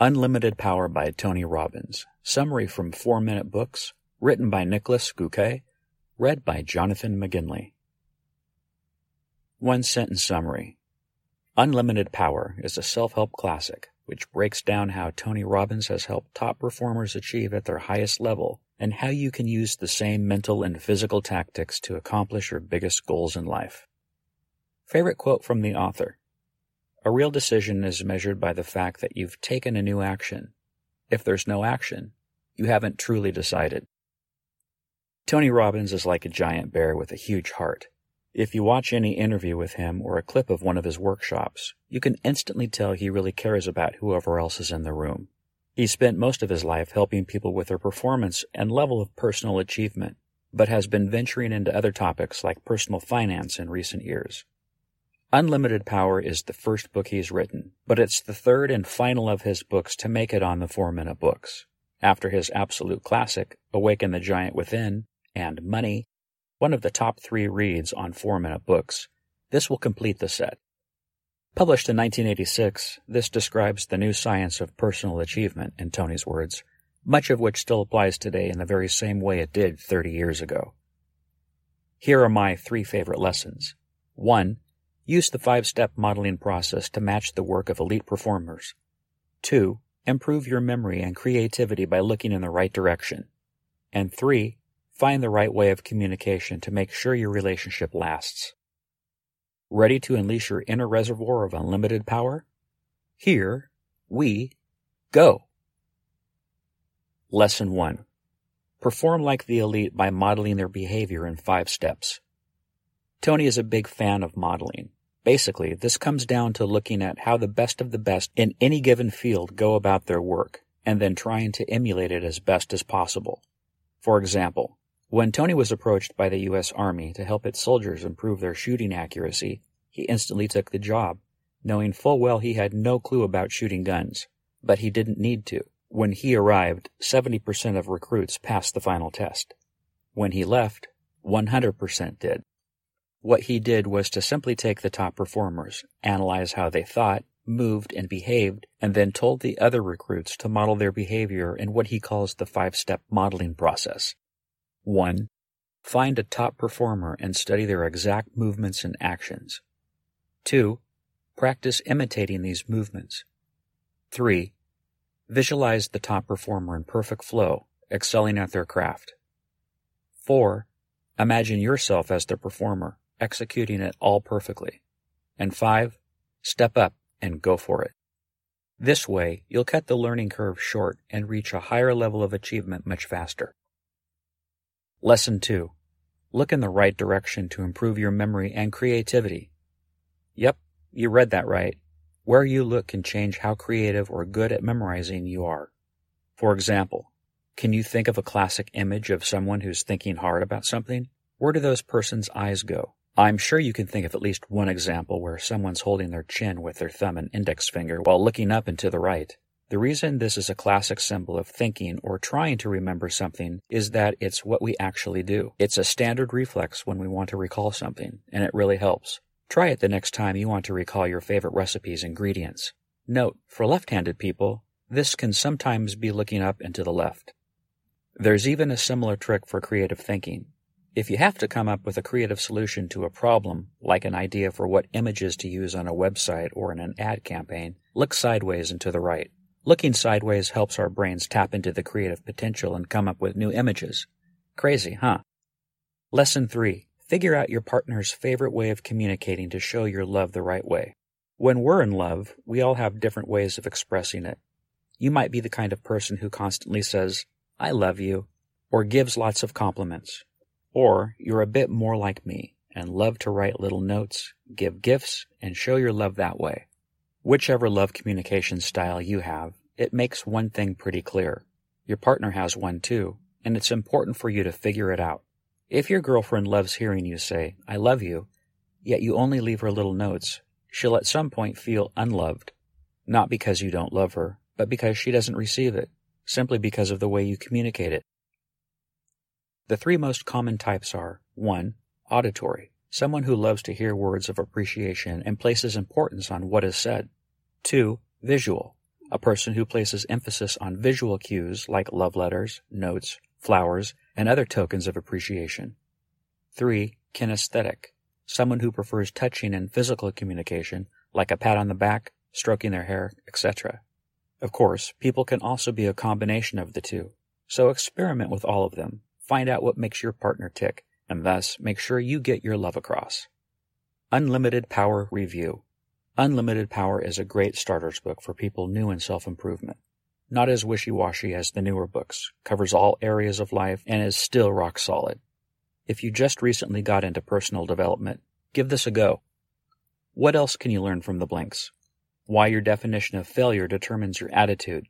Unlimited Power by Tony Robbins. Summary from 4 Minute Books. Written by Nicholas Göke. Read by Jonathan McGinley. One sentence summary. Unlimited Power is a self help classic which breaks down how Tony Robbins has helped top performers achieve at their highest level and how you can use the same mental and physical tactics to accomplish your biggest goals in life. Favorite quote from the author A real decision is measured by the fact that you've taken a new action. If there's no action, you haven't truly decided. Tony Robbins is like a giant bear with a huge heart. If you watch any interview with him or a clip of one of his workshops, you can instantly tell he really cares about whoever else is in the room. He spent most of his life helping people with their performance and level of personal achievement, but has been venturing into other topics like personal finance in recent years. Unlimited Power is the first book he's written, but it's the third and final of his books to make it on the four minute books. After his absolute classic, Awaken the Giant Within, and Money, one of the top three reads on four minute books. This will complete the set. Published in 1986, this describes the new science of personal achievement, in Tony's words, much of which still applies today in the very same way it did 30 years ago. Here are my three favorite lessons. 1. Use the five step modeling process to match the work of elite performers. 2. Improve your memory and creativity by looking in the right direction. And 3. Find the right way of communication to make sure your relationship lasts. Ready to unleash your inner reservoir of unlimited power? Here we go. Lesson 1. Perform like the elite by modeling their behavior in five steps. Tony is a big fan of modeling. Basically, this comes down to looking at how the best of the best in any given field go about their work, and then trying to emulate it as best as possible. For example, when Tony was approached by the U.S. Army to help its soldiers improve their shooting accuracy, he instantly took the job, knowing full well he had no clue about shooting guns. But he didn't need to. When he arrived, 70% of recruits passed the final test. When he left, 100% did. What he did was to simply take the top performers, analyze how they thought, moved, and behaved, and then told the other recruits to model their behavior in what he calls the five step modeling process. 1. Find a top performer and study their exact movements and actions. 2. Practice imitating these movements. 3. Visualize the top performer in perfect flow, excelling at their craft. 4. Imagine yourself as the performer, executing it all perfectly. And 5. Step up and go for it. This way, you'll cut the learning curve short and reach a higher level of achievement much faster. Lesson 2. Look in the right direction to improve your memory and creativity. Yep, you read that right. Where you look can change how creative or good at memorizing you are. For example, can you think of a classic image of someone who's thinking hard about something? Where do those person's eyes go? I'm sure you can think of at least one example where someone's holding their chin with their thumb and index finger while looking up and to the right. The reason this is a classic symbol of thinking or trying to remember something is that it's what we actually do. It's a standard reflex when we want to recall something, and it really helps. Try it the next time you want to recall your favorite recipe's ingredients. Note, for left-handed people, this can sometimes be looking up and to the left. There's even a similar trick for creative thinking. If you have to come up with a creative solution to a problem, like an idea for what images to use on a website or in an ad campaign, look sideways and to the right. Looking sideways helps our brains tap into the creative potential and come up with new images. Crazy, huh? Lesson 3. Figure out your partner's favorite way of communicating to show your love the right way. When we're in love, we all have different ways of expressing it. You might be the kind of person who constantly says, I love you, or gives lots of compliments. Or you're a bit more like me and love to write little notes, give gifts, and show your love that way. Whichever love communication style you have, it makes one thing pretty clear. Your partner has one too, and it's important for you to figure it out. If your girlfriend loves hearing you say, I love you, yet you only leave her little notes, she'll at some point feel unloved. Not because you don't love her, but because she doesn't receive it, simply because of the way you communicate it. The three most common types are 1. Auditory someone who loves to hear words of appreciation and places importance on what is said. 2. Visual, a person who places emphasis on visual cues like love letters, notes, flowers, and other tokens of appreciation. 3. Kinesthetic, someone who prefers touching and physical communication like a pat on the back, stroking their hair, etc. Of course, people can also be a combination of the two, so experiment with all of them, find out what makes your partner tick, and thus make sure you get your love across. Unlimited Power Review Unlimited Power is a great starter's book for people new in self improvement. Not as wishy washy as the newer books, covers all areas of life, and is still rock solid. If you just recently got into personal development, give this a go. What else can you learn from the blinks? Why your definition of failure determines your attitude.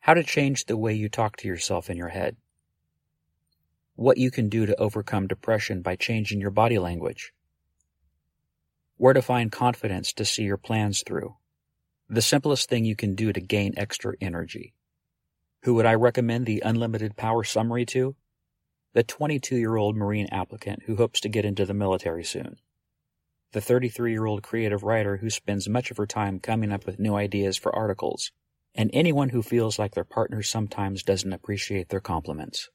How to change the way you talk to yourself in your head. What you can do to overcome depression by changing your body language where to find confidence to see your plans through, the simplest thing you can do to gain extra energy. Who would I recommend the unlimited power summary to? The 22 year old Marine applicant who hopes to get into the military soon. The 33 year old creative writer who spends much of her time coming up with new ideas for articles. And anyone who feels like their partner sometimes doesn't appreciate their compliments.